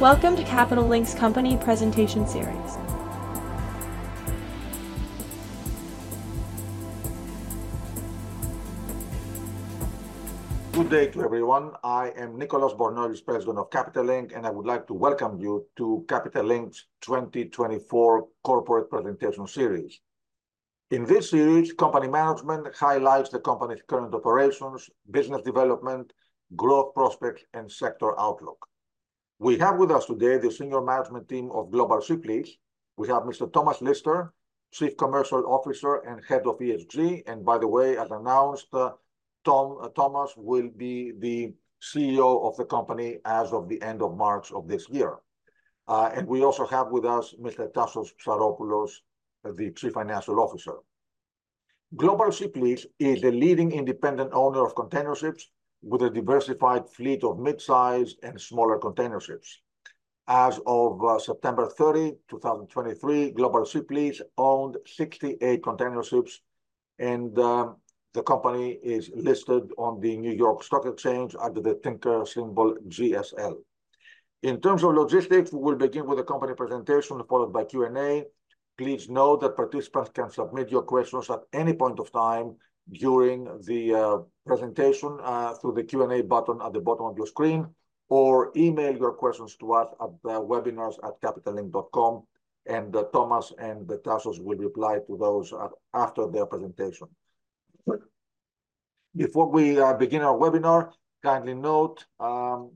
Welcome to Capital Link's company presentation series. Good day to everyone. I am Nicholas Bornozis, President of Capital Link, and I would like to welcome you to Capital Link's 2024 corporate presentation series. In this series, company management highlights the company's current operations, business development, growth prospects, and sector outlook. We have with us today the senior management team of Global Ship Lease. We have Mr. Thomas Lister, Chief Commercial Officer and Head of ESG, and by the way, as announced, uh, uh, Thomas will be the CEO of the company as of the end of March of this year. Uh, and we also have with us Mr. Tassos Psaropoulos, the Chief Financial Officer. Global Ship Lease is the leading independent owner of container ships with a diversified fleet of mid-sized and smaller container ships. As of uh, September 30, 2023, Global Ship Lease owned 68 container ships, and um, the company is listed on the New York Stock Exchange under the ticker symbol GSL. In terms of logistics, we will begin with a company presentation, followed by Q&A. Please note that participants can submit your questions at any point of time during the uh, presentation uh, through the Q&A button at the bottom of your screen, or email your questions to us at webinars@capitallink.com, and uh, Thomas and Tassos will reply to those after their presentation. Before we begin our webinar, kindly note um,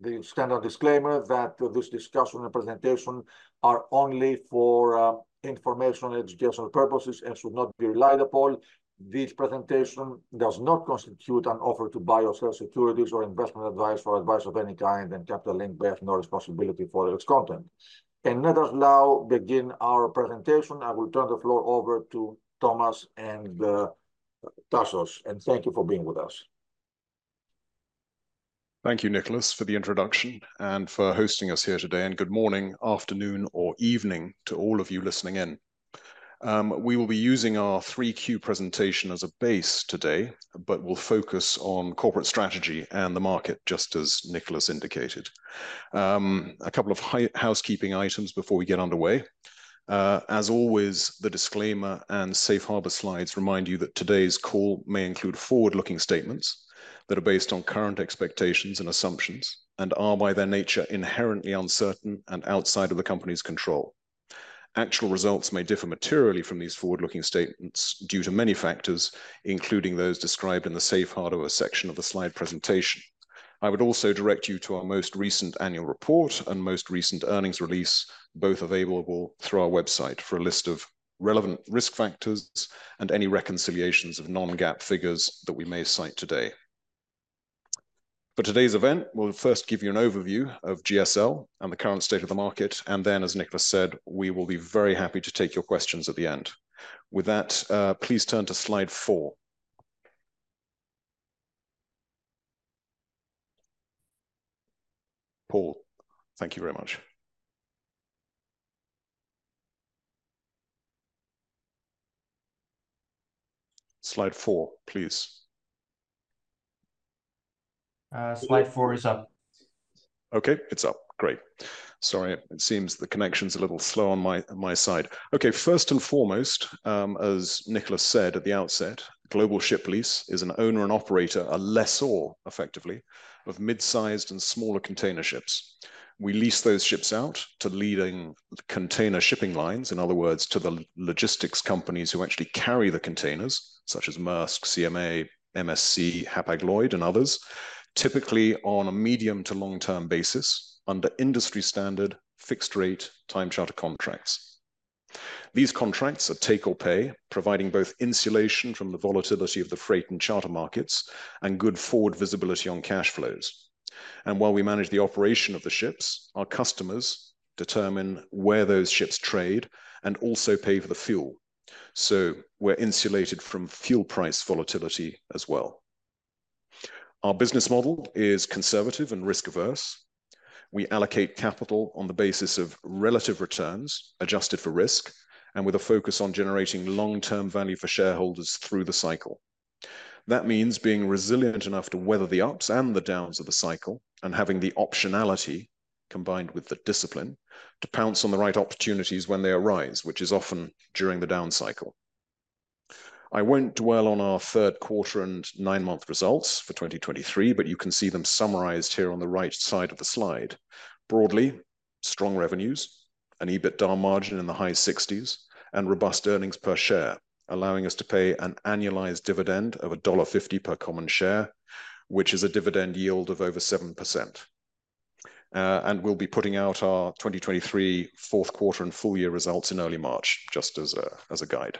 the standard disclaimer that this discussion and presentation are only for informational and educational purposes and should not be relied upon. This presentation does not constitute an offer to buy or sell securities or investment advice or advice of any kind, and Capital Link bears no responsibility for its content. And let us now begin our presentation. I will turn the floor over to Thomas and uh, Tassos, and thank you for being with us. Thank you, Nicholas, for the introduction and for hosting us here today, and good morning, afternoon, or evening to all of you listening in. Um, we will be using our 3Q presentation as a base today, but we'll focus on corporate strategy and the market, just as Nicholas indicated. Um, a couple of housekeeping items before we get underway. Uh, as always, the disclaimer and safe harbor slides remind you that today's call may include forward-looking statements that are based on current expectations and assumptions, and are, by their nature, inherently uncertain and outside of the company's control. Actual results may differ materially from these forward-looking statements due to many factors, including those described in the safe harbor section of the slide presentation. I would also direct you to our most recent annual report and most recent earnings release, both available through our website, for a list of relevant risk factors and any reconciliations of non-GAAP figures that we may cite today. For today's event, we'll first give you an overview of GSL and the current state of the market, and then, as Nicholas said, we will be very happy to take your questions at the end. With that, uh, please turn to slide four. Paul, thank you very much. Slide four, please. Uh, slide four is up. Okay, it's up. Great. Sorry, it seems the connection's a little slow on my my side. Okay, first and foremost, um, as Nicholas said at the outset, Global Ship Lease is an owner and operator, a lessor, effectively, of mid-sized and smaller container ships. We lease those ships out to leading container shipping lines, in other words, to the logistics companies who actually carry the containers, such as Maersk, CMA, MSC, Hapag-Lloyd, and others, typically on a medium to long-term basis under industry standard, fixed-rate, time charter contracts. These contracts are take or pay, providing both insulation from the volatility of the freight and charter markets and good forward visibility on cash flows. And while we manage the operation of the ships, our customers determine where those ships trade and also pay for the fuel. So we're insulated from fuel price volatility as well. Our business model is conservative and risk-averse. We allocate capital on the basis of relative returns, adjusted for risk, and with a focus on generating long-term value for shareholders through the cycle. That means being resilient enough to weather the ups and the downs of the cycle, and having the optionality combined with the discipline to pounce on the right opportunities when they arise, which is often during the down cycle. I won't dwell on our third quarter and nine-month results for 2023, but you can see them summarized here on the right side of the slide. Broadly, strong revenues, an EBITDA margin in the high 60s, and robust earnings per share, allowing us to pay an annualized dividend of $1.50 per common share, which is a dividend yield of over 7%. Uh, and we'll be putting out our 2023 fourth quarter and full year results in early March, just as a guide.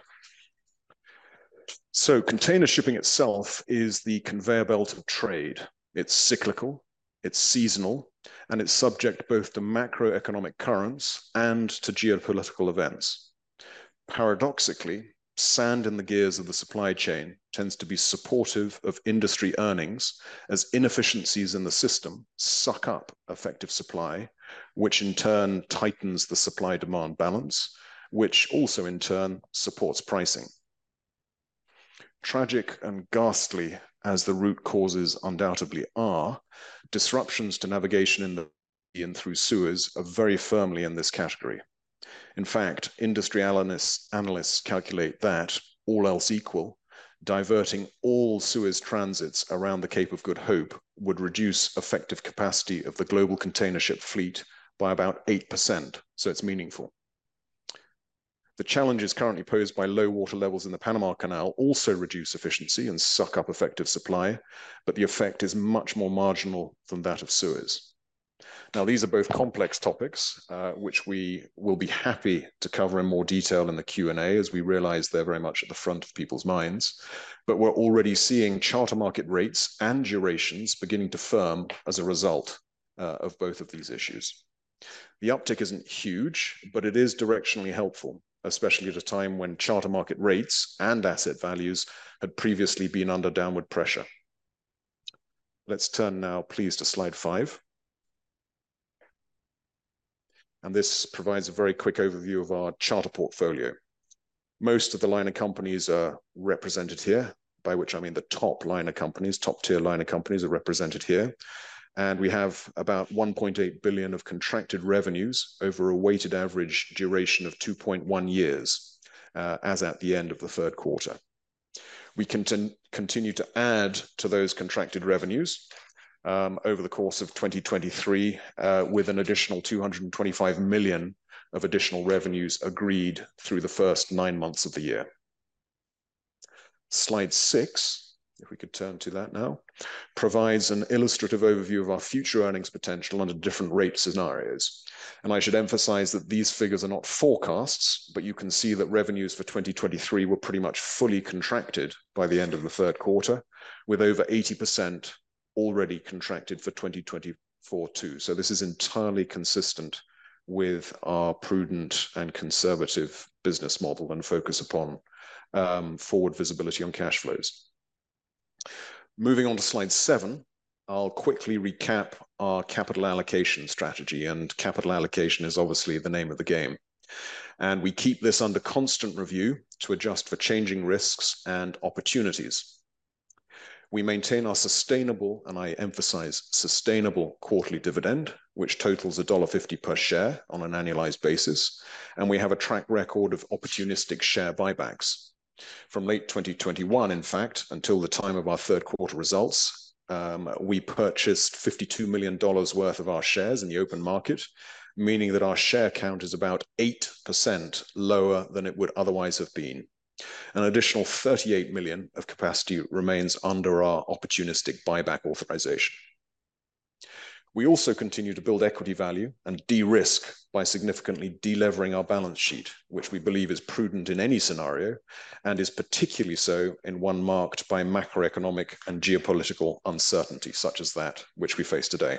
So container shipping itself is the conveyor belt of trade. It's cyclical, it's seasonal, and it's subject both to macroeconomic currents and to geopolitical events. Paradoxically, sand in the gears of the supply chain tends to be supportive of industry earnings as inefficiencies in the system suck up effective supply, which in turn tightens the supply-demand balance, which also in turn supports pricing. Tragic and ghastly as the root causes undoubtedly are, disruptions to navigation in the and through Suez are very firmly in this category. In fact, industry analysts, analysts calculate that, all else equal, diverting all Suez transits around the Cape of Good Hope would reduce effective capacity of the global container ship fleet by about 8%, so it's meaningful. The challenges currently posed by low water levels in the Panama Canal also reduce efficiency and suck up effective supply, but the effect is much more marginal than that of Suez. Now, these are both complex topics, uh, which we will be happy to cover in more detail in the Q&A, as we realize they're very much at the front of people's minds. But we're already seeing charter market rates and durations beginning to firm as a result uh, of both of these issues. The uptick isn't huge, but it is directionally helpful, especially at a time when charter market rates and asset values had previously been under downward pressure. Let's turn now, please, to slide five. And This provides a very quick overview of our charter portfolio. Most of the liner companies are represented here, by which I mean the top liner companies, top-tier liner companies are represented here. And we have about 1.8 billion of contracted revenues over a weighted average duration of 2.1 years, uh, as at the end of the third quarter. We continue to add to those contracted revenues um, over the course of 2023 uh, with an additional 225 million of additional revenues agreed through the first nine months of the year. Slide six, if we could turn to that now, provides an illustrative overview of our future earnings potential under different rate scenarios. And I should emphasize that these figures are not forecasts, but you can see that revenues for 2023 were pretty much fully contracted by the end of the third quarter, with over 80% already contracted for 2024 too. So this is entirely consistent with our prudent and conservative business model and focus upon um, forward visibility on cash flows. Moving on to slide seven, I'll quickly recap our capital allocation strategy, and capital allocation is obviously the name of the game. And we keep this under constant review to adjust for changing risks and opportunities. We maintain our sustainable, and I emphasize sustainable, quarterly dividend, which totals $1.50 per share on an annualized basis, and we have a track record of opportunistic share buybacks. From late 2021, in fact, until the time of our third quarter results, um, we purchased $52 million worth of our shares in the open market, meaning that our share count is about 8% lower than it would otherwise have been. An additional 38 million of capacity remains under our opportunistic buyback authorization. We also continue to build equity value and de-risk by significantly de-levering our balance sheet, which we believe is prudent in any scenario, and is particularly so in one marked by macroeconomic and geopolitical uncertainty, such as that which we face today.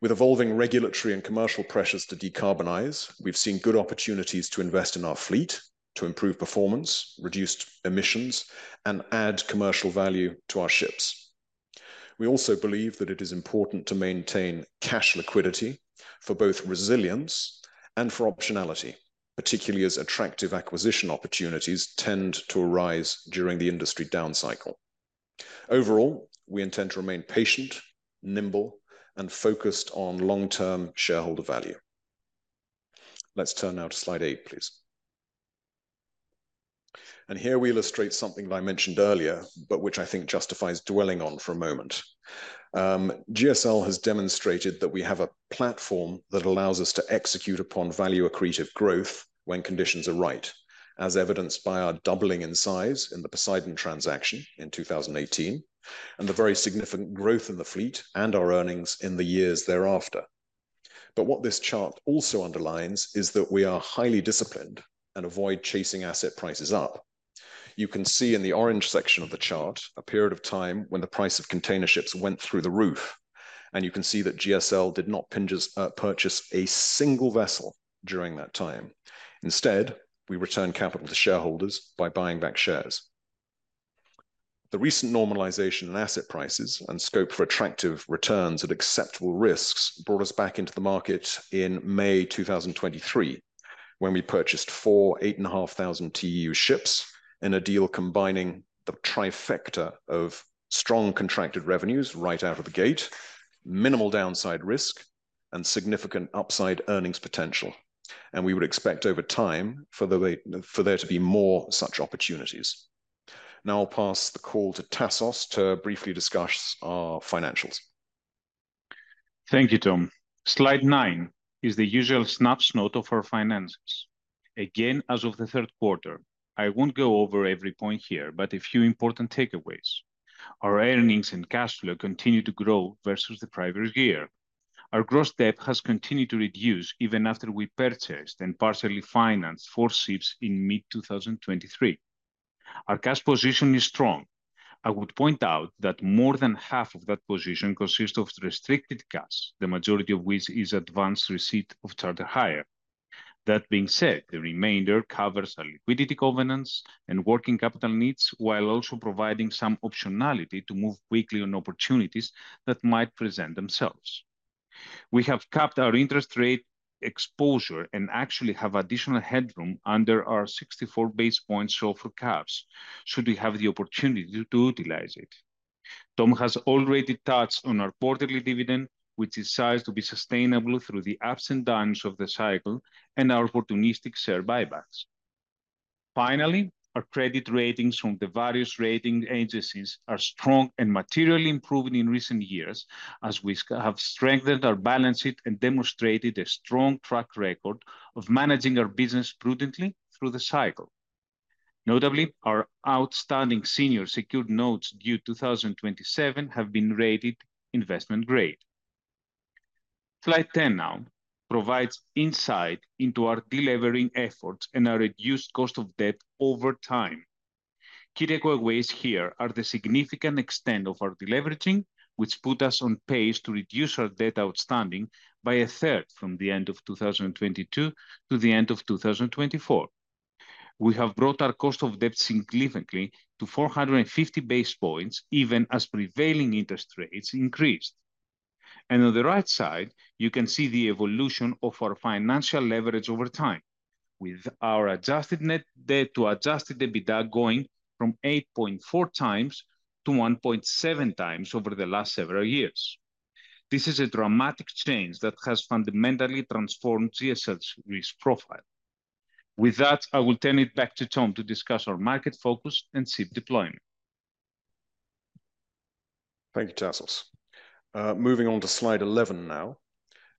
With evolving regulatory and commercial pressures to decarbonize, we've seen good opportunities to invest in our fleet, to improve performance, reduce emissions, and add commercial value to our ships. We also believe that it is important to maintain cash liquidity for both resilience and for optionality, particularly as attractive acquisition opportunities tend to arise during the industry down cycle. Overall, we intend to remain patient, nimble, and focused on long-term shareholder value. Let's turn now to slide eight, please. And here we illustrate something that I mentioned earlier, but which I think justifies dwelling on for a moment. Um, GSL has demonstrated that we have a platform that allows us to execute upon value accretive growth when conditions are right, as evidenced by our doubling in size in the Poseidon transaction in 2018, and the very significant growth in the fleet and our earnings in the years thereafter. But what this chart also underlines is that we are highly disciplined and avoid chasing asset prices up you can see in the orange section of the chart a period of time when the price of container ships went through the roof. And you can see that GSL did not uh, purchase a single vessel during that time. Instead, we returned capital to shareholders by buying back shares. The recent normalization in asset prices and scope for attractive returns at acceptable risks brought us back into the market in May 2023, when we purchased four 8,500 TEU ships in a deal combining the trifecta of strong contracted revenues right out of the gate, minimal downside risk, and significant upside earnings potential. And we would expect over time for, the, for there to be more such opportunities. Now I'll pass the call to Tassos to briefly discuss our financials. Thank you, Tom. Slide nine is the usual snapshot of our finances. Again, as of the third quarter, I won't go over every point here, but a few important takeaways. Our earnings and cash flow continue to grow versus the previous year. Our gross debt has continued to reduce even after we purchased and partially financed four ships in mid-2023. Our cash position is strong. I would point out that more than half of that position consists of restricted cash, the majority of which is advance receipt of charter hire. That being said, the remainder covers our liquidity covenants and working capital needs, while also providing some optionality to move quickly on opportunities that might present themselves. We have capped our interest rate exposure and actually have additional headroom under our 64 basis points SOFR caps, should we have the opportunity to utilize it. Tom has already touched on our quarterly dividend, which is sized to be sustainable through the ups and downs of the cycle and our opportunistic share buybacks. Finally, our credit ratings from the various rating agencies are strong and materially improving in recent years as we have strengthened our balance sheet and demonstrated a strong track record of managing our business prudently through the cycle. Notably, our outstanding senior secured notes due 2027 have been rated investment grade. Slide 10 now provides insight into our delevering efforts and our reduced cost of debt over time. Key takeaways here are the significant extent of our deleveraging, which put us on pace to reduce our debt outstanding by a third from the end of 2022 to the end of 2024. We have brought our cost of debt significantly to 450 basis points, even as prevailing interest rates increased. And on the right side, you can see the evolution of our financial leverage over time, with our adjusted net debt to adjusted EBITDA going from 8.4 times to 1.7 times over the last several years. This is a dramatic change that has fundamentally transformed GSL's risk profile. With that, I will turn it back to Tom to discuss our market focus and ship deployment. Thank you, Tassos. Uh, moving on to slide 11 now.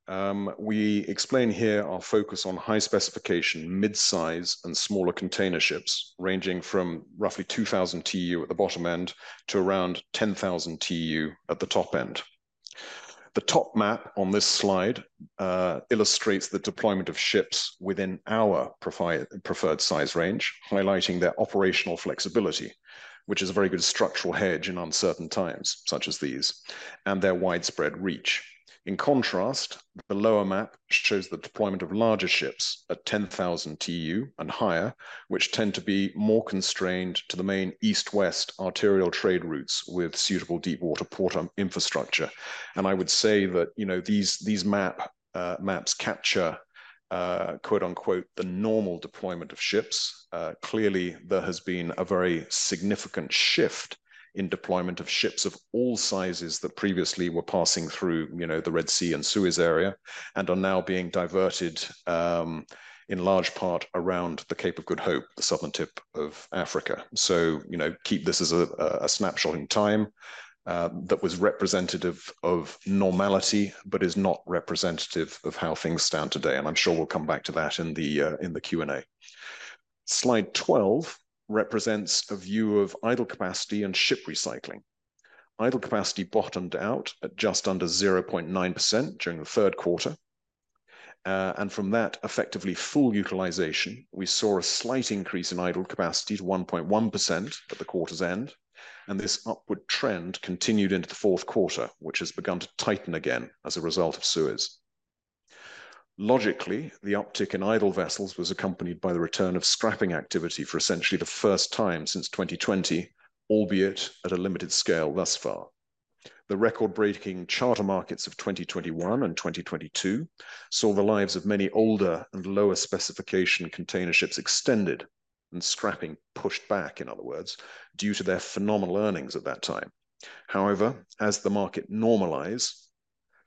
Um, we explain here our focus on high specification, mid-size and smaller container ships, ranging from roughly 2,000 TEU at the bottom end to around 10,000 TEU at the top end. The top map on this slide uh, illustrates the deployment of ships within our preferred size range, highlighting their operational flexibility which is a very good structural hedge in uncertain times, such as these, and their widespread reach. In contrast, the lower map shows the deployment of larger ships at 10,000 TEU and higher, which tend to be more constrained to the main east-west arterial trade routes with suitable deep water port infrastructure. And I would say that you know these these map uh, maps capture uh, quote unquote, the normal deployment of ships. Uh, clearly, there has been a very significant shift in deployment of ships of all sizes that previously were passing through, you know, the Red Sea and Suez area, and are now being diverted um, in large part around the Cape of Good Hope, the southern tip of Africa. So, you know, keep this as a, a snapshot in time. Uh, that was representative of normality, but is not representative of how things stand today. And I'm sure we'll come back to that in the uh, in the Q and A. Slide 12 represents a view of idle capacity and ship recycling. Idle capacity bottomed out at just under 0.9% during the third quarter. Uh, and from that effectively full utilization, we saw a slight increase in idle capacity to 1.1% at the quarter's end. And this upward trend continued into the fourth quarter, which has begun to tighten again as a result of Suez. Logically, the uptick in idle vessels was accompanied by the return of scrapping activity for essentially the first time since 2020, albeit at a limited scale thus far. The record-breaking charter markets of 2021 and 2022 saw the lives of many older and lower specification container ships extended and scrapping pushed back, in other words, due to their phenomenal earnings at that time. However, as the market normalize,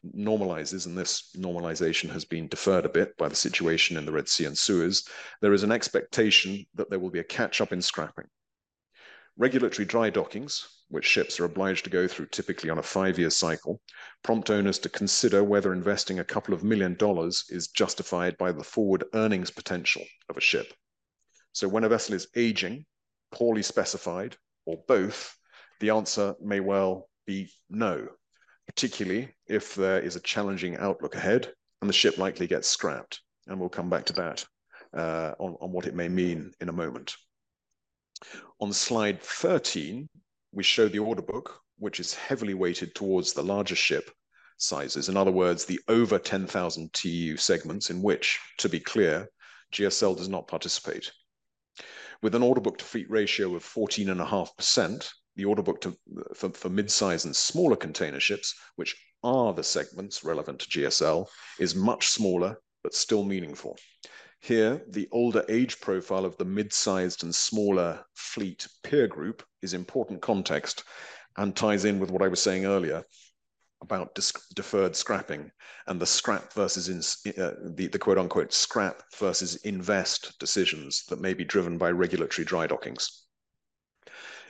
normalizes, and this normalization has been deferred a bit by the situation in the Red Sea and Suez, there is an expectation that there will be a catch up in scrapping. Regulatory dry dockings, which ships are obliged to go through typically on a five year cycle, prompt owners to consider whether investing a couple of million dollars is justified by the forward earnings potential of a ship. So when a vessel is aging, poorly specified, or both, the answer may well be no particularly if there is a challenging outlook ahead and the ship likely gets scrapped. And we'll come back to that uh, on, on what it may mean in a moment. On slide 13, we show the order book, which is heavily weighted towards the larger ship sizes. In other words, the over 10,000 TEU segments in which, to be clear, GSL does not participate. With an order book to fleet ratio of 14.5%, the order book to, for, for mid-size and smaller container ships, which are the segments relevant to GSL, is much smaller, but still meaningful. Here, the older age profile of the mid-sized and smaller fleet peer group is important context and ties in with what I was saying earlier about deferred scrapping and the scrap versus in, uh, the, the quote unquote scrap versus invest decisions that may be driven by regulatory dry dockings.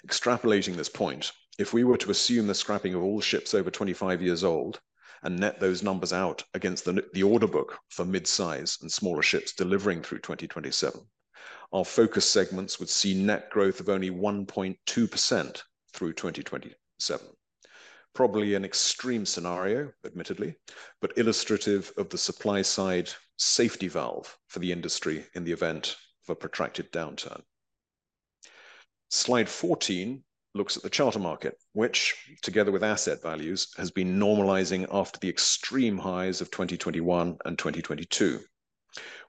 Extrapolating this point, if we were to assume the scrapping of all ships over 25 years old and net those numbers out against the, the order book for mid-size and smaller ships delivering through 2027, our focus segments would see net growth of only 1.2% through 2027. Probably an extreme scenario, admittedly, but illustrative of the supply side safety valve for the industry in the event of a protracted downturn. Slide 14 looks at the charter market, which, together with asset values, has been normalizing after the extreme highs of 2021 and 2022.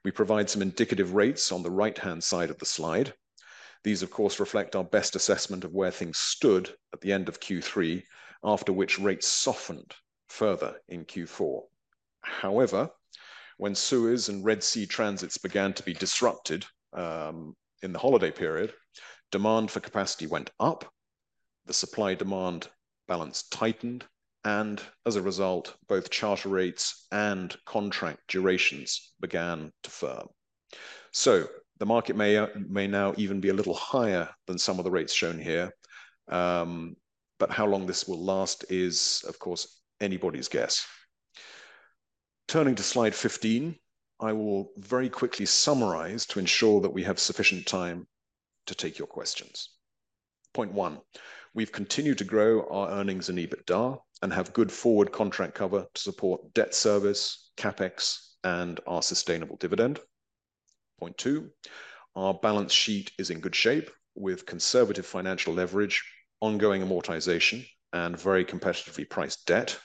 We provide some indicative rates on the right-hand side of the slide. These, of course, reflect our best assessment of where things stood at the end of Q3, after which rates softened further in Q4. However, when Suez and Red Sea transits began to be disrupted um, in the holiday period, demand for capacity went up, the supply demand balance tightened, and as a result, both charter rates and contract durations began to firm. So the market may, may now even be a little higher than some of the rates shown here. Um, but how long this will last is, of course, anybody's guess. Turning to slide 15, I will very quickly summarize to ensure that we have sufficient time to take your questions. Point one, we've continued to grow our earnings and EBITDA and have good forward contract cover to support debt service, CapEx, and our sustainable dividend. Point two, our balance sheet is in good shape with conservative financial leverage, ongoing amortization, and very competitively priced debt,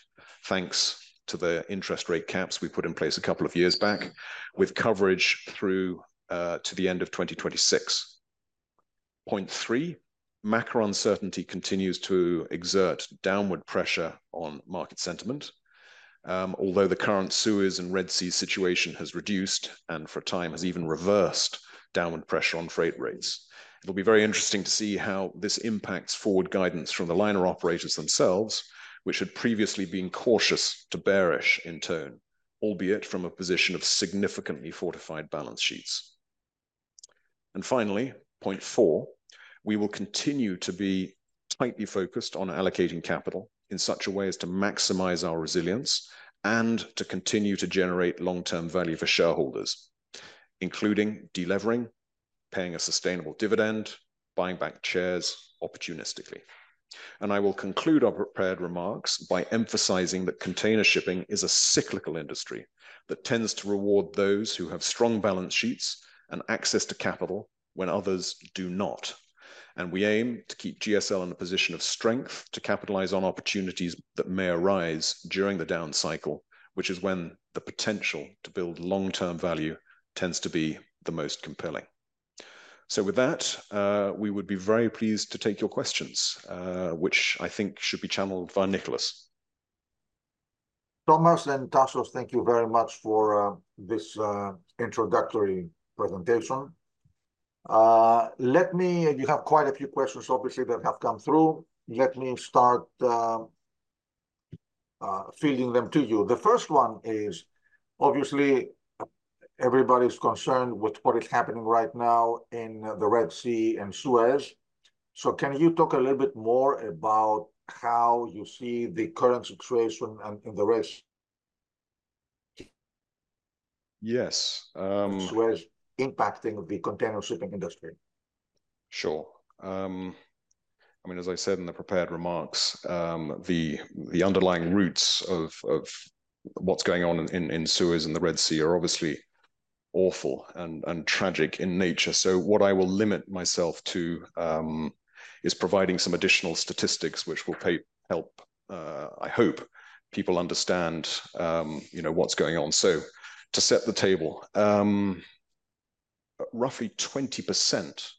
thanks to the interest rate caps we put in place a couple of years back, with coverage through uh, to the end of 2026. Point three, macro uncertainty continues to exert downward pressure on market sentiment. Um, although the current Suez and Red Sea situation has reduced and for a time has even reversed downward pressure on freight rates. It'll be very interesting to see how this impacts forward guidance from the liner operators themselves, which had previously been cautious to bearish in tone, albeit from a position of significantly fortified balance sheets. And finally, point four, we will continue to be tightly focused on allocating capital in such a way as to maximize our resilience and to continue to generate long-term value for shareholders, including delevering, paying a sustainable dividend, buying back shares opportunistically. And I will conclude our prepared remarks by emphasizing that container shipping is a cyclical industry that tends to reward those who have strong balance sheets and access to capital when others do not. And we aim to keep GSL in a position of strength to capitalize on opportunities that may arise during the down cycle, which is when the potential to build long-term value tends to be the most compelling. So with that, uh, we would be very pleased to take your questions, uh, which I think should be channeled via Nicholas. Thomas and Tassos, thank you very much for uh, this uh, introductory presentation. Uh, let me, you have quite a few questions, obviously, that have come through. Let me start uh, fielding them to you. The first one is, obviously, everybody's concerned with what is happening right now in the Red Sea and Suez. So can you talk a little bit more about how you see the current situation and in the Red Sea? Yes. Um, Suez impacting the container shipping industry. Sure. Um, I mean, as I said in the prepared remarks, um, the the underlying roots of of what's going on in, in Suez and the Red Sea are obviously awful and, and tragic in nature. So what I will limit myself to um, is providing some additional statistics which will pay, help, uh, I hope, people understand, um, you know, what's going on. So to set the table, um, roughly 20%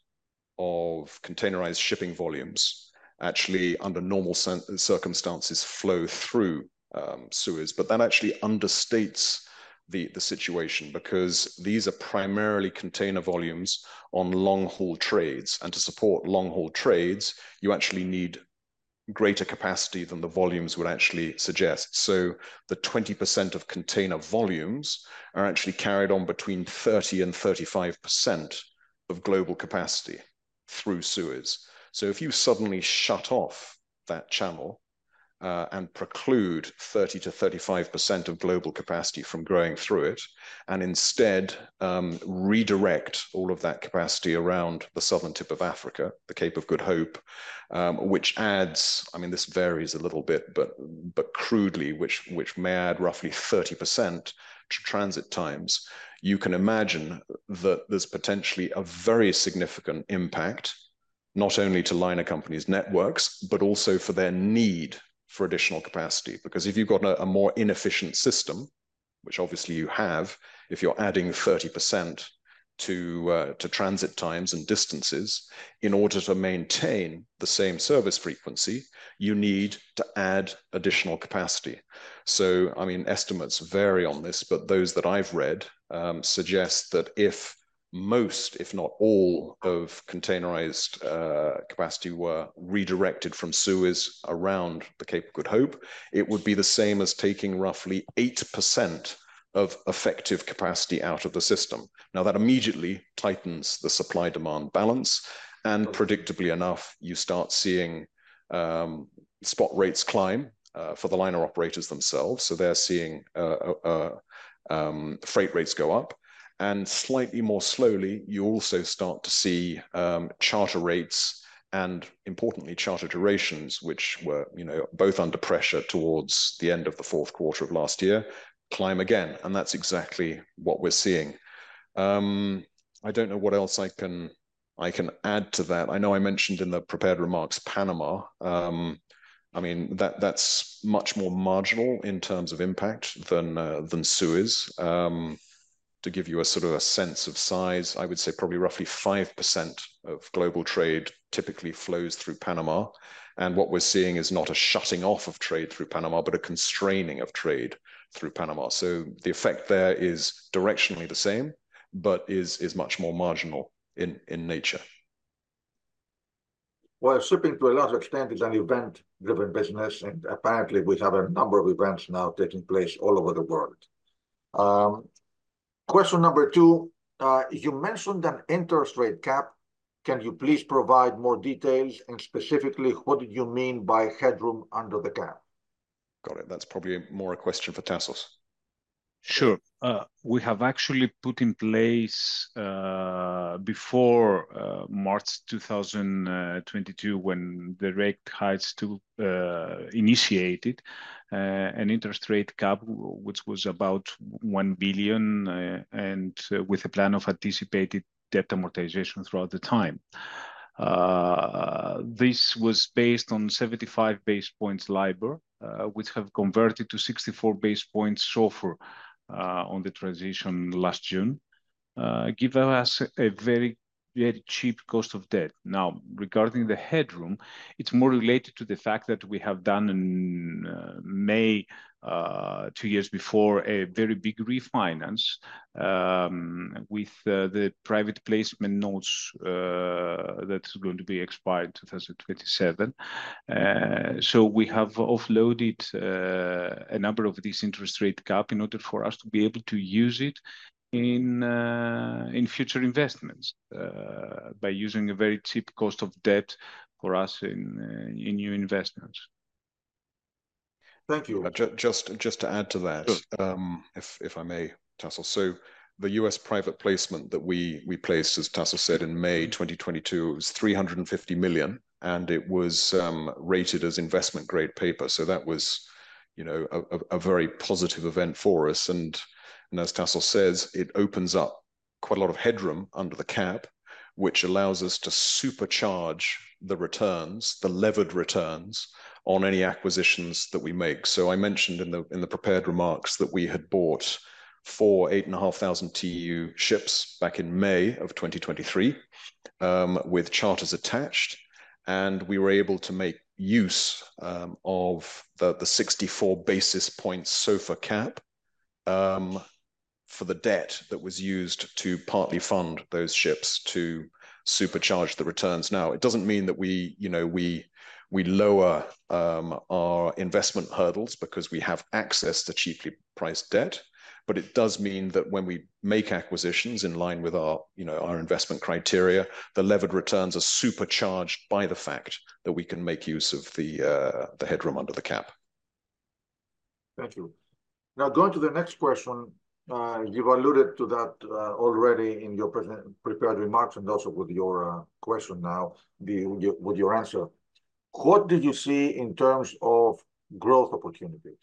of containerized shipping volumes actually under normal circumstances flow through um, Suez, but that actually understates the, the situation because these are primarily container volumes on long haul trades. And to support long haul trades, you actually need greater capacity than the volumes would actually suggest. So the 20% of container volumes are actually carried on between 30 and 35% of global capacity through Suez. So if you suddenly shut off that channel, and preclude 30 to 35% of global capacity from growing through it, and instead um, redirect all of that capacity around the southern tip of Africa, the Cape of Good Hope, um, which adds, I mean, this varies a little bit, but, but crudely, which, which may add roughly 30% to transit times. You can imagine that there's potentially a very significant impact not only to liner companies' networks, but also for their need for additional capacity. Because if you've got a, a more inefficient system, which obviously you have, if you're adding 30% to uh, to transit times and distances in order to maintain the same service frequency you need to add additional capacity so i mean estimates vary on this but those that i've read um, suggest that if most, if not all, of containerized uh, capacity were redirected from Suez around the Cape of Good Hope, it would be the same as taking roughly 8% of effective capacity out of the system. Now, that immediately tightens the supply demand balance. And predictably enough, you start seeing um, spot rates climb uh, for the liner operators themselves. So they're seeing uh, uh, uh um, freight rates go up. And slightly more slowly, you also start to see um, charter rates and importantly, charter durations, which were, you know, both under pressure towards the end of the fourth quarter of last year, climb again. And that's exactly what we're seeing. Um, I don't know what else I can I can add to that. I know I mentioned in the prepared remarks Panama. Um, I mean that that's much more marginal in terms of impact than uh, than Suez. Um, to give you a sort of a sense of size, I would say probably roughly 5% of global trade typically flows through Panama. And what we're seeing is not a shutting off of trade through Panama, but a constraining of trade through Panama. So the effect there is directionally the same, but is, is much more marginal in, in nature. Well, shipping to a large extent is an event-driven business, and apparently we have a number of events now taking place all over the world. Um, question number two, uh, you mentioned an interest rate cap. Can you please provide more details, and specifically, what did you mean by headroom under the cap? Got it. That's probably more a question for Tassos. Sure. Uh, we have actually put in place uh, before uh, March 2022, when the rate hikes to uh, initiated, uh, an interest rate cap, which was about 1 billion, uh, and with a plan of anticipated debt amortization throughout the time. This was based on 75 base points LIBOR, which have converted to 64 base points SOFR on the transition last June, uh, give us a very very cheap cost of debt. Now, regarding the headroom, it's more related to the fact that we have done in uh, May uh, two years before a very big refinance um, with uh, the private placement notes uh, that's going to be expired in 2027. So we have offloaded a number of these interest rate cap in order for us to be able to use it in uh, in future investments uh, by using a very cheap cost of debt for us in uh, in new investments. Thank you. Just just to add to that, um, if if I may, Tassos. So the U.S. private placement that we we placed, as Tassos said, in May mm-hmm. 2022, it was 350 million, and it was um, rated as investment grade paper. So that was, you know, a, a very positive event for us. And and as Tassos says, it opens up quite a lot of headroom under the cap, which allows us to supercharge the returns, the levered returns on any acquisitions that we make. So I mentioned in the in the prepared remarks that we had bought four 8,500 TEU ships back in May of 2023 um, with charters attached. And we were able to make use um, of the, the 64 basis points SOFR cap um, for the debt that was used to partly fund those ships to supercharge the returns. Now, it doesn't mean that we, you know, we we lower um, our investment hurdles because we have access to cheaply priced debt. But it does mean that when we make acquisitions in line with our, you know, our investment criteria, the levered returns are supercharged by the fact that we can make use of the uh, the headroom under the cap. Thank you. Now, going to the next question, uh, you've alluded to that uh, already in your prepared remarks and also with your uh, question now, with your answer. What did you see in terms of growth opportunities?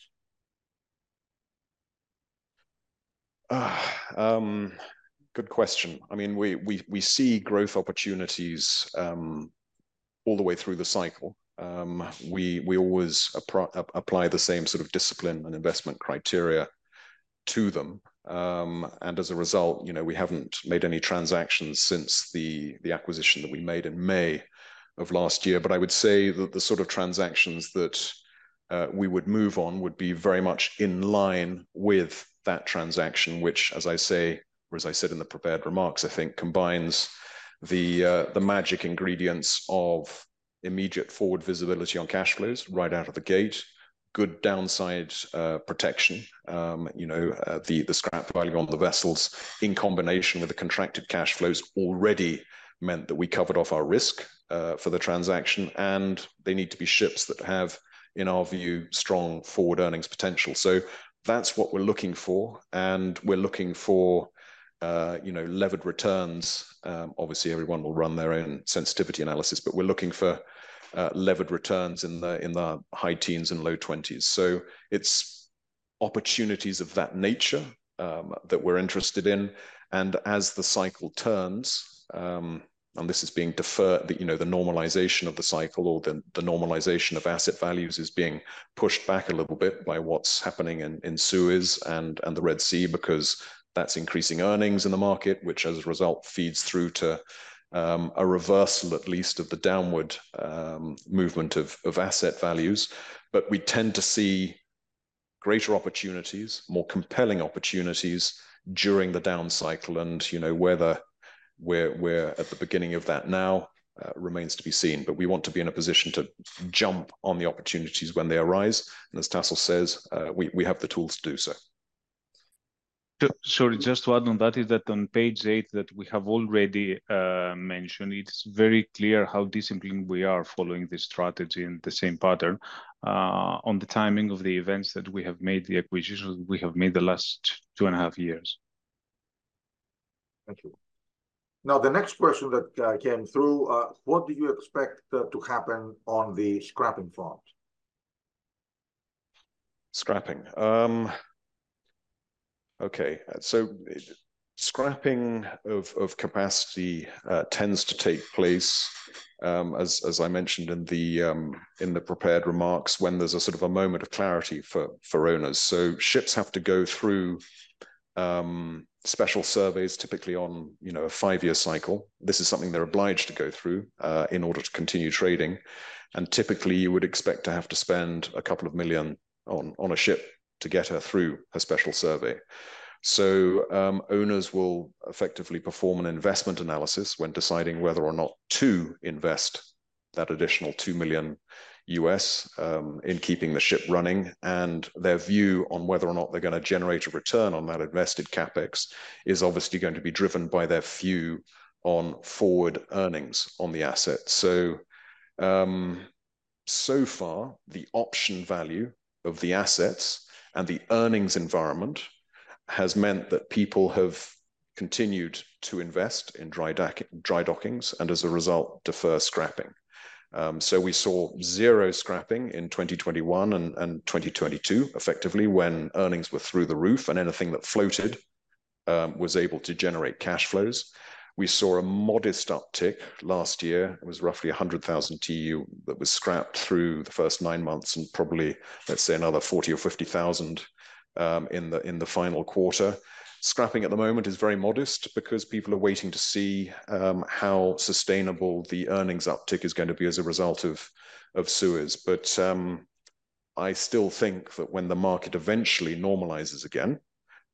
Um, good question. I mean, we we, we see growth opportunities um, all the way through the cycle. Um, we always apply the same sort of discipline and investment criteria to them. And as a result, you know, we haven't made any transactions since the acquisition that we made in May of last year. But I would say that the sort of transactions that uh, we would move on would be very much in line with that transaction, which, as I say, or as I said in the prepared remarks, I think combines the uh, the magic ingredients of immediate forward visibility on cash flows right out of the gate, good downside uh, protection, um, you know, uh, the the scrap value on the vessels in combination with the contracted cash flows already meant that we covered off our risk uh, for the transaction, and they need to be ships that have, in our view, strong forward earnings potential. So that's what we're looking for, and we're looking for, uh, you know, levered returns. Um, obviously, everyone will run their own sensitivity analysis, but we're looking for levered returns in the in the high teens and low twenties. So it's opportunities of that nature um, that we're interested in, and as the cycle turns. Um, and this is being deferred, you know, the normalization of the cycle or the, the normalization of asset values is being pushed back a little bit by what's happening in, in Suez and, and the Red Sea, because that's increasing earnings in the market, which as a result feeds through to um, a reversal, at least, of the downward um, movement of, of asset values. But we tend to see greater opportunities, more compelling opportunities during the down cycle. And, you know, whether we're we're at the beginning of that now. remains to be seen. But we want to be in a position to jump on the opportunities when they arise. And as Tassos says, we have the tools to do so. Sorry, just to add on that is that on page eight that we have already uh, mentioned, it's very clear how disciplined we are following this strategy and the same pattern uh, on the timing of the events that we have made, the acquisitions we have made the last two and a half years. Thank you. Now, the next question that uh, came through, what do you expect to happen on the scrapping front? Scrapping. Um, Okay, uh, so uh, scrapping of of capacity uh, tends to take place, um, as as I mentioned in the um, in the prepared remarks, when there's a sort of a moment of clarity for for owners. So ships have to go through um, special surveys, typically on, you know, a five-year cycle. This is something they're obliged to go through in order to continue trading. And typically, you would expect to have to spend $2 million on a ship to get her through her special survey. So, um, owners will effectively perform an investment analysis when deciding whether or not to invest that additional $2 million um, in keeping the ship running. And their view on whether or not they're gonna generate a return on that invested CapEx is obviously going to be driven by their view on forward earnings on the asset. So, um, so far, the option value of the assets and the earnings environment has meant that people have continued to invest in dry dockings, and as a result, defer scrapping. Um, so we saw zero scrapping in 2021 and 2022, effectively, when earnings were through the roof, and anything that floated um, was able to generate cash flows. We saw a modest uptick last year. It was roughly 100,000 TEU that was scrapped through the first nine months, and probably, let's say, another 40 or 50,000 um, in the in the final quarter. Scrapping at the moment is very modest because people are waiting to see um, how sustainable the earnings uptick is going to be as a result of of Suez. But um, I still think that when the market eventually normalizes again,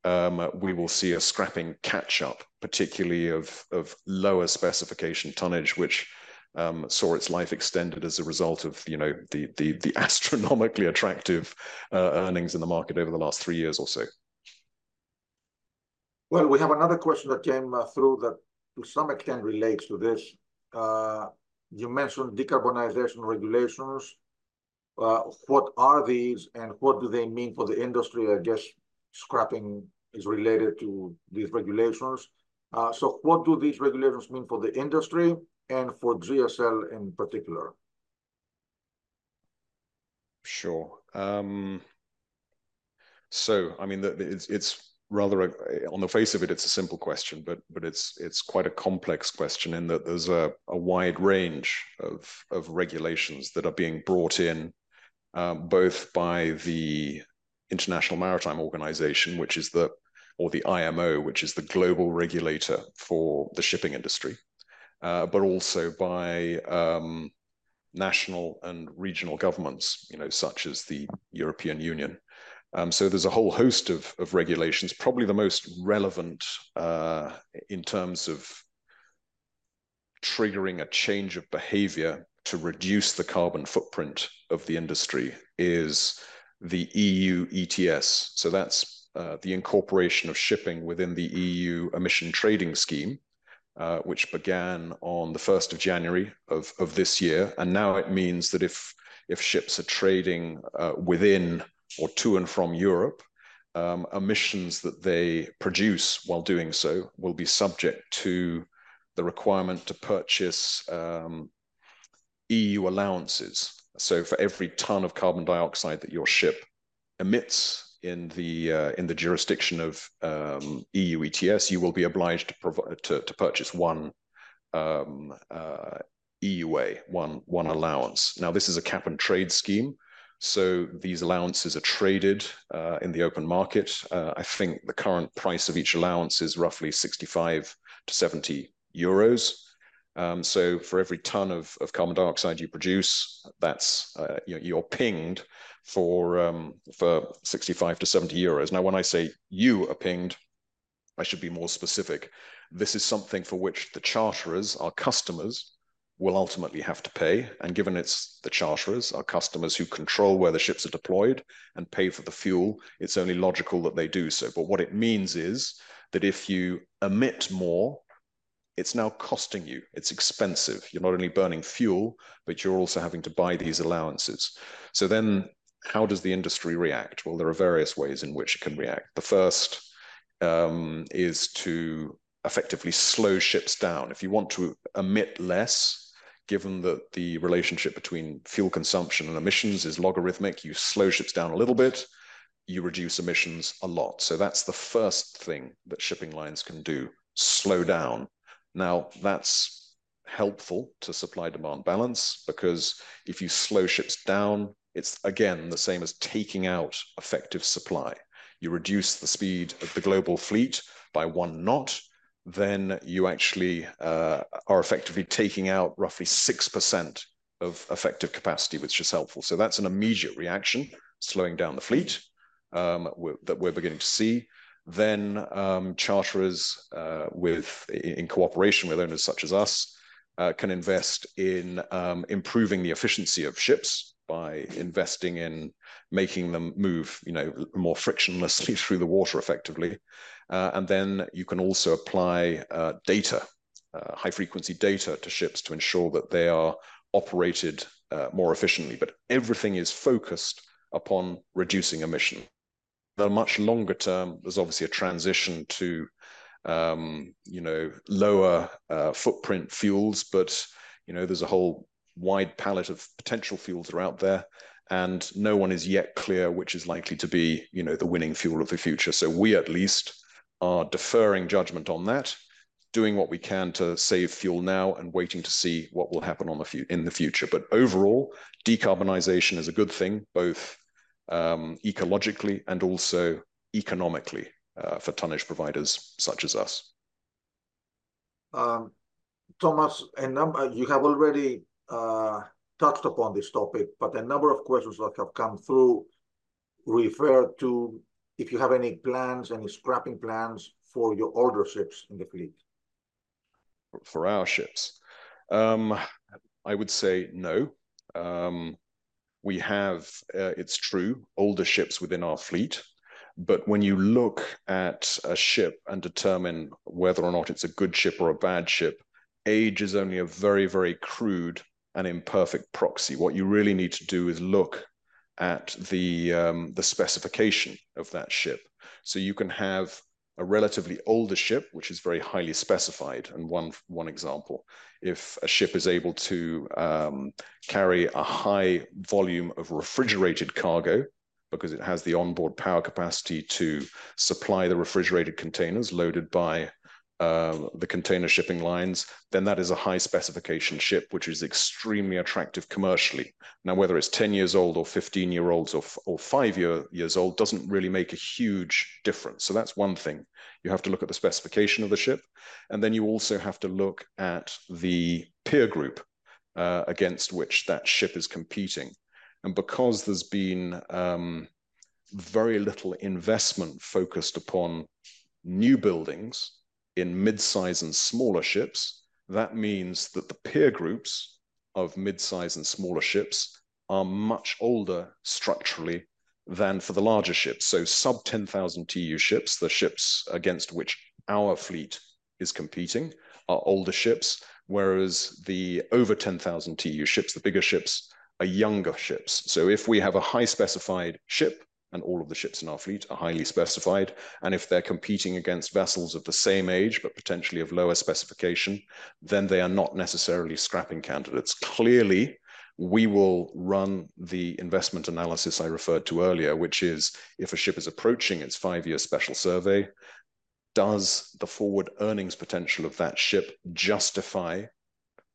Um, we will see a scrapping catch-up, particularly of of lower specification tonnage, which um, saw its life extended as a result of, you know, the the astronomically attractive uh, earnings in the market over the last three years or so. Well, we have another question that came uh, through that to some extent relates to this. Uh, you mentioned decarbonization regulations. What are these, and what do they mean for the industry? I guess scrapping is related to these regulations. So what do these regulations mean for the industry and for GSL in particular? Sure. Um, So I mean, it's it's rather a, on the face of it, it's a simple question, but but it's it's quite a complex question in that there's a a wide range of regulations that are being brought in, both by the International Maritime Organization, which is the... or the IMO, which is the global regulator for the shipping industry, uh, but also by um, national and regional governments, you know, such as the European Union. Um, so there's a whole host of of regulations. Probably the most relevant uh, in terms of triggering a change of behavior to reduce the carbon footprint of the industry is the EU ETS. So that's uh, the incorporation of shipping within the EU emission Trading Scheme, uh, which began on the first of January of this year. And now it means that if ships are trading uh, within or to and from Europe, um, emissions that they produce while doing so will be subject to the requirement to purchase um, EU allowances. So for every ton of carbon dioxide that your ship emits in the uh, in the jurisdiction of um, EU ETS, you will be obliged to to purchase one um, uh, EUA, one one allowance. Now, this is a cap and trade scheme, so these allowances are traded uh, in the open market. I think the current price of each allowance is roughly 65 to 70 euros. Um, so for every ton of carbon dioxide you produce, that's, uh, you know, you're pinged for um, for 65 to 70 euros. Now, when I say you are pinged, I should be more specific. This is something for which the charterers, our customers, will ultimately have to pay. And given it's the charterers, our customers who control where the ships are deployed and pay for the fuel, it's only logical that they do so. But what it means is that if you emit more, it's now costing you. It's expensive. You're not only burning fuel, but you're also having to buy these allowances. So then how does the industry react? Well, there are various ways in which it can react. The first um, is to effectively slow ships down. If you want to emit less, given that the relationship between fuel consumption and emissions is logarithmic, you slow ships down a little bit, you reduce emissions a lot. So that's the first thing that shipping lines can do, slow down. Now, that's helpful to supply demand balance because if you slow ships down, it's again the same as taking out effective supply. You reduce the speed of the global fleet by one knot, then you actually uh, are effectively taking out roughly 6% of effective capacity, which is helpful. So that's an immediate reaction, slowing down the fleet um, that we're beginning to see. Then um, charterers uh, with in cooperation with owners such as us uh, can invest in um, improving the efficiency of ships by investing in making them move, you know, more frictionlessly through the water effectively. Uh, and then you can also apply uh, data, uh, high frequency data to ships to ensure that they are operated uh, more efficiently. But everything is focused upon reducing emission. The much longer term, there's obviously a transition to, um, you know, lower uh, footprint fuels, but you know, there's a whole wide palette of potential fuels that are out there and no one is yet clear which is likely to be you know the winning fuel of the future. So we at least are deferring judgment on that doing what we can to save fuel now and waiting to see what will happen on the in the future. But overall decarbonization is a good thing both um, ecologically and also economically uh, for tonnage providers such as us um, Thomas, a number you have already uh, touched upon this topic, but a number of questions that have come through refer to if you have any plans, any scrapping plans for your older ships in the fleet. For our ships, um, I would say no. Um, we have, uh, it's true, older ships within our fleet. But when you look at a ship and determine whether or not it's a good ship or a bad ship, age is only a very, very crude and imperfect proxy. What you really need to do is look at the um, the specification of that ship. So you can have a relatively older ship, which is very highly specified. And one one example, if a ship is able to um, carry a high volume of refrigerated cargo, because it has the onboard power capacity to supply the refrigerated containers loaded by uh, the container shipping lines, then that is a high specification ship, which is extremely attractive commercially. Now, whether it's 10 years old or 15 year olds or, or five year, years old doesn't really make a huge difference. So that's one thing. You have to look at the specification of the ship. And then you also have to look at the peer group uh, against which that ship is competing. And because there's been um, very little investment focused upon new buildings, in mid-size and smaller ships, that means that the peer groups of mid-size and smaller ships are much older structurally than for the larger ships. So sub 10,000 TEU ships, the ships against which our fleet is competing, are older ships, whereas the over 10,000 TEU ships, the bigger ships, are younger ships. So if we have a high specified ship and all of the ships in our fleet are highly specified. And if they're competing against vessels of the same age, but potentially of lower specification, then they are not necessarily scrapping candidates. Clearly, we will run the investment analysis I referred to earlier, which is if a ship is approaching its five year special survey, does the forward earnings potential of that ship justify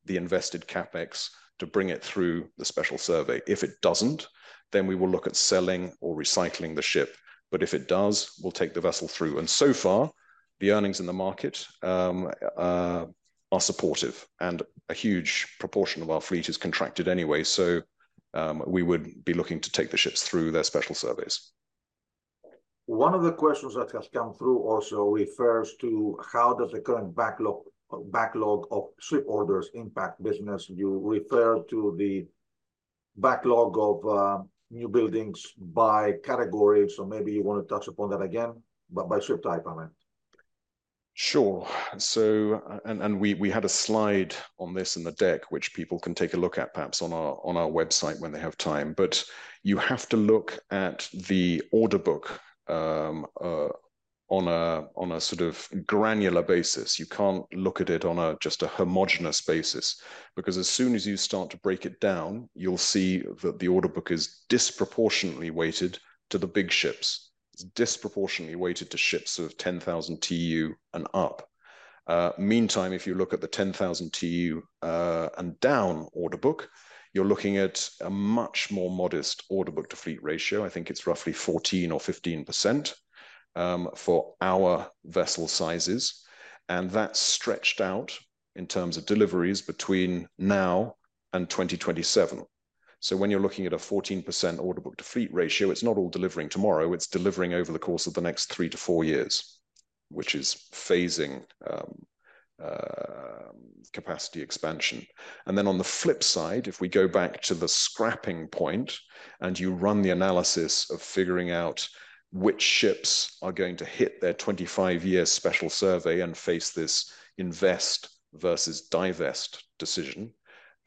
the invested capex to bring it through the special survey? If it doesn't, then we will look at selling or recycling the ship. But if it does, we'll take the vessel through. And so far, the earnings in the market um, uh, are supportive, and a huge proportion of our fleet is contracted anyway. So um, we would be looking to take the ships through their special surveys. One of the questions that has come through also refers to how does the current backlog backlog of ship orders impact business? You refer to the backlog of new buildings by category, so maybe you want to touch upon that again, but by ship type, I meant. Sure. So, and and we we had a slide on this in the deck, which people can take a look at perhaps on our on our website when they have time. But you have to look at the order book um, uh, on a sort of granular basis. You can't look at it on just a homogenous basis, because as soon as you start to break it down, you'll see that the order book is disproportionately weighted to the big ships. It's disproportionately weighted to ships of 10,000 TEU and up. Uh, meantime, if you look at the 10,000 TEU uh, and down order book, you're looking at a much more modest order book to fleet ratio. I think it's roughly 14 or 15% Um, for our vessel sizes, and that's stretched out in terms of deliveries between now and 2027. So when you're looking at a 14% order book to fleet ratio, it's not all delivering tomorrow, it's delivering over the course of the next three to four years, which is phasing um, um, capacity expansion. And then on the flip side, if we go back to the scrapping point, and you run the analysis of figuring out which ships are going to hit their 25-year special survey and face this invest versus divest decision,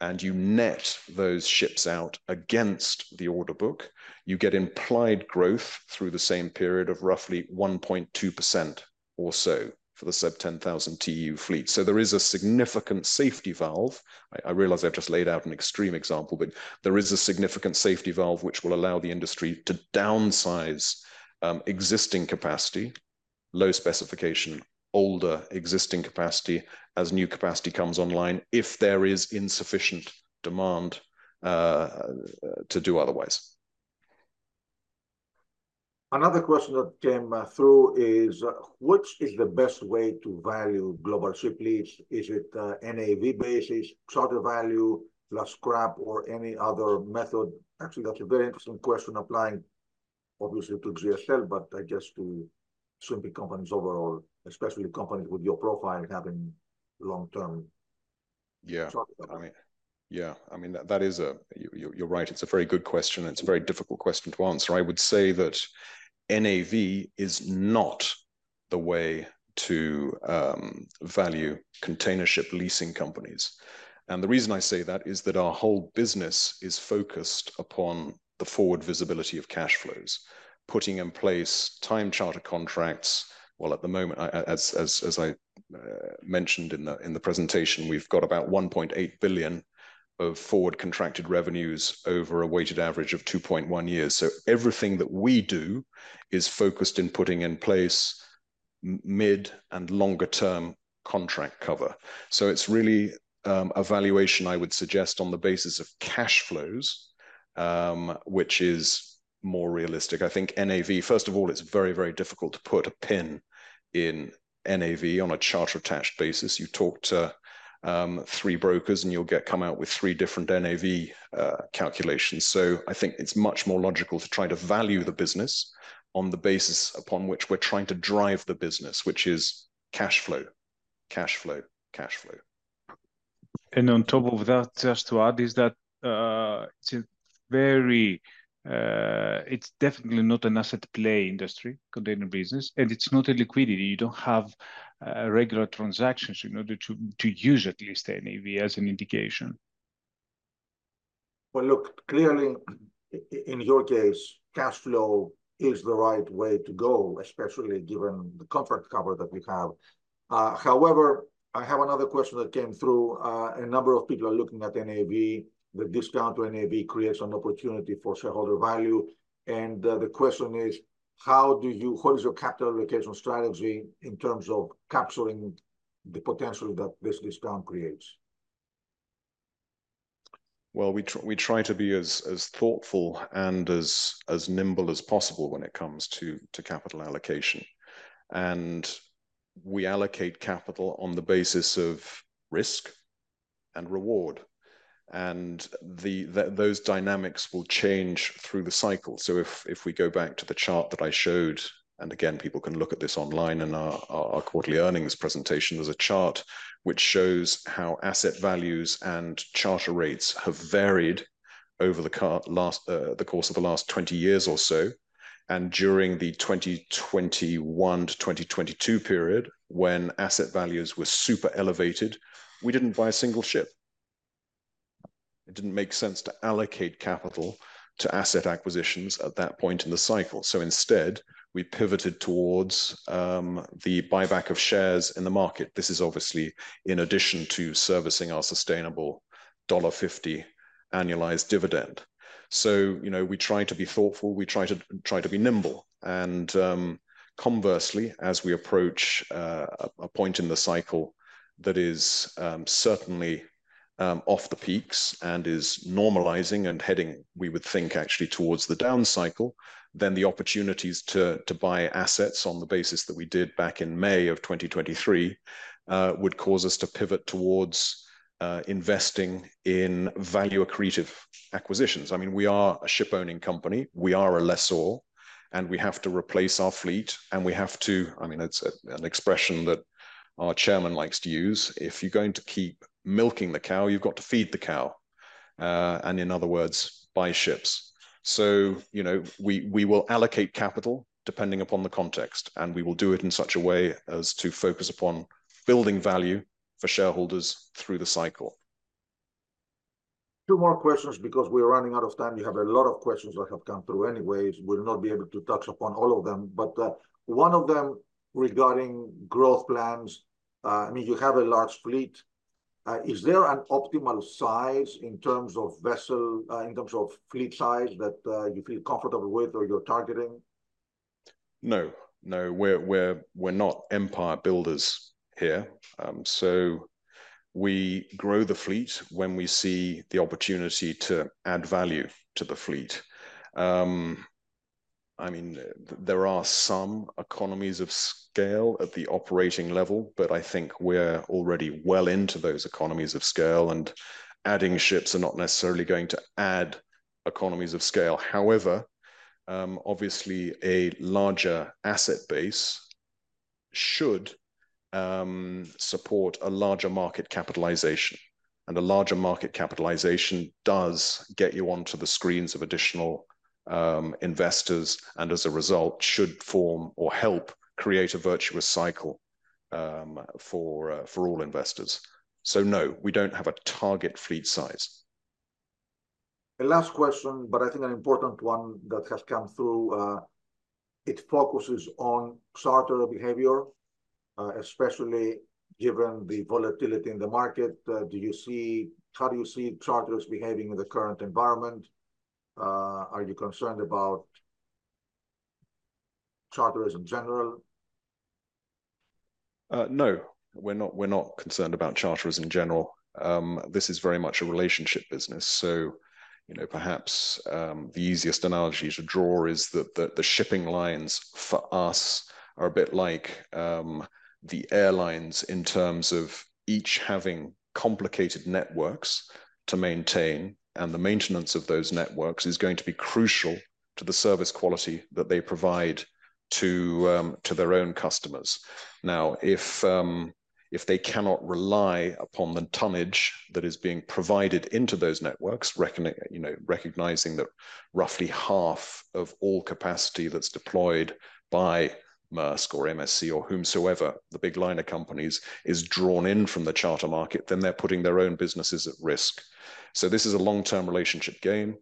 and you net those ships out against the order book, you get implied growth through the same period of roughly 1.2% or so for the sub-10,000 TEU fleet. So there is a significant safety valve. I realize I've just laid out an extreme example, but there is a significant safety valve which will allow the industry to downsize Um, existing capacity, low specification, older existing capacity, as new capacity comes online, if there is insufficient demand uh, to do otherwise. Another question that came uh, through is, uh, which is the best way to value global ship lease? Is it NAV basis, charter value, plus scrap, or any other method? Actually, that's a very interesting question, applying obviously to GSL, but I guess to shipping companies overall, especially companies with your profile having long-term- Yeah. I mean, yeah, I mean, that is a... You're right, it's a very good question, it's a very difficult question to answer. I would say that NAV is not the way to um, value container ship leasing companies. And the reason I say that is that our whole business is focused upon the forward visibility of cash flows, putting in place time charter contracts. Well, at the moment, as as I uh, mentioned in the in the presentation, we've got about 1.8 billion of forward contracted revenues over a weighted average of 2.1 years. So everything that we do is focused in putting in place mid and longer term contract cover. So it's really um, a valuation, I would suggest, on the basis of cash flows, Um, which is more realistic. I think NAV, first of all, it's very, very difficult to put a pin in NAV on a charter attached basis. You talk to um, three brokers, and you'll get come out with three different NAV uh, calculations. So I think it's much more logical to try to value the business on the basis upon which we're trying to drive the business, which is cash flow, cash flow, cash flow. And on top of that, just to add, is that uh, it's Uh, definitely not an asset play industry, container business, and it's not a liquidity. You don't have uh, regular transactions in order to to use at least NAV as an indication. Well, look, clearly, in your case, cash flow is the right way to go, especially given the contract cover that we have. Uh, however, I have another question that came through. A number of people are looking at NAV. The discount to NAV creates an opportunity for shareholder value, and uh, the question is: how do you, what is your capital allocation strategy in terms of capturing the potential that this discount creates? Well, we we try to be as as thoughtful and as as nimble as possible when it comes to to capital allocation. And we allocate capital on the basis of risk and reward, and those dynamics will change through the cycle. So if if we go back to the chart that I showed and again, people can look at this online in our, our quarterly earnings presentation. There's a chart which shows how asset values and charter rates have varied over the car, last uh, the course of the last 20 years or so. And during the 2021 to 2022 period, when asset values were super elevated, we didn't buy a single ship. It didn't make sense to allocate capital to asset acquisitions at that point in the cycle. So instead, we pivoted towards um, the buyback of shares in the market. This is obviously in addition to servicing our sustainable $1.50 annualized dividend. So, you know, we try to be thoughtful, we try to try to be nimble. And um, conversely, as we approach uh, a point in the cycle that is um, certainly um, off the peaks and is normalizing and heading, we would think, actually towards the down cycle, then the opportunities to, to buy assets on the basis that we did back in May of 2023 uh, would cause us to pivot towards uh, investing in value accretive acquisitions. I mean, we are a ship owning company, we are a lessor, and we have to replace our fleet. And we have to, I mean, it's a, an expression that our chairman likes to use. If you're going to keep milking the cow, you've got to feed the cow. Uh, and in other words, buy ships. So, you know, we, we will allocate capital depending upon the context, and we will do it in such a way as to focus upon building value for shareholders through the cycle. Two more questions because we're running out of time. You have a lot of questions that have come through anyways. We'll not be able to touch upon all of them, but uh, one of them regarding growth plans. Uh, I mean, you have a large fleet. Uh, is there an optimal size in terms of vessel, uh, in terms of fleet size that uh, you feel comfortable with or you're targeting? No, no, we're we're we're not empire builders here. Um, so we grow the fleet when we see the opportunity to add value to the fleet. Um, I mean, there are some economies of scale at the operating level, but I think we're already well into those economies of scale, and adding ships are not necessarily going to add economies of scale. However, um, obviously, a larger asset base should um, support a larger market capitalization. And a larger market capitalization does get you onto the screens of additional um, investors, and as a result, should form or help create a virtuous cycle um, for uh, for all investors. So no, we don't have a target fleet size. A last question, but I think an important one that has come through. Uh, it focuses on charter behavior, uh, especially given the volatility in the market. Uh, do you see how do you see charters behaving in the current environment? Uh, are you concerned about charterers in general? Uh, no, we're not. We're not concerned about charterers in general. Um, this is very much a relationship business. So, you know, perhaps um, the easiest analogy to draw is that the, shipping lines for us are a bit like um, the airlines in terms of each having complicated networks to maintain and the maintenance of those networks is going to be crucial to the service quality that they provide to um, to their own customers. Now, if um, if they cannot rely upon the tonnage that is being provided into those networks, you know, recognizing that roughly half of all capacity that's deployed by Maersk or MSC or whomsoever, the big liner companies, is drawn in from the charter market, then they're putting their own businesses at risk. So this is a long-term relationship game.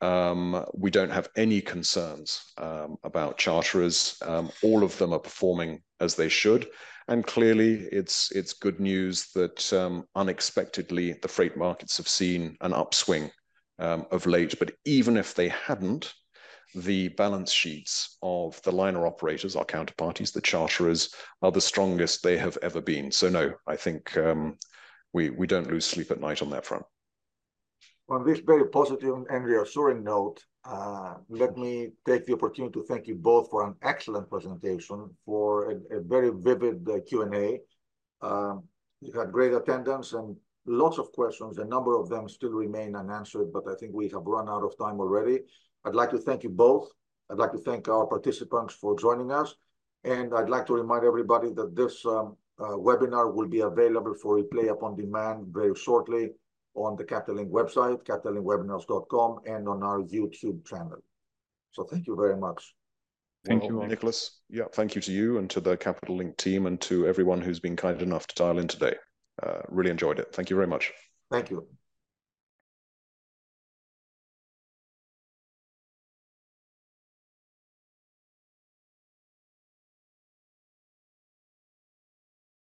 Um, we don't have any concerns um, about charterers. Um, all of them are performing as they should, and clearly, it's it's good news that um, unexpectedly the freight markets have seen an upswing um, of late. But even if they hadn't, the balance sheets of the liner operators, our counterparties, the charterers, are the strongest they have ever been. So no, I think um, we we don't lose sleep at night on that front. On this very positive and reassuring note, uh, let me take the opportunity to thank you both for an excellent presentation, for a, a very vivid uh, Q&A. Um, you had great attendance and lots of questions. A number of them still remain unanswered, but I think we have run out of time already. I'd like to thank you both I'd like to thank our participants for joining us. And I'd like to remind everybody that this um, uh, webinar will be available for replay upon demand very shortly on the Capital Link website, capitallinkwebinars.com, and on our YouTube channel. So thank you very much. Thank well, you. Nicholas. Yeah, thank you to you and to the Capital Link team and to everyone who's been kind enough to dial in today. Uh, really enjoyed it. Thank you very much. Thank you.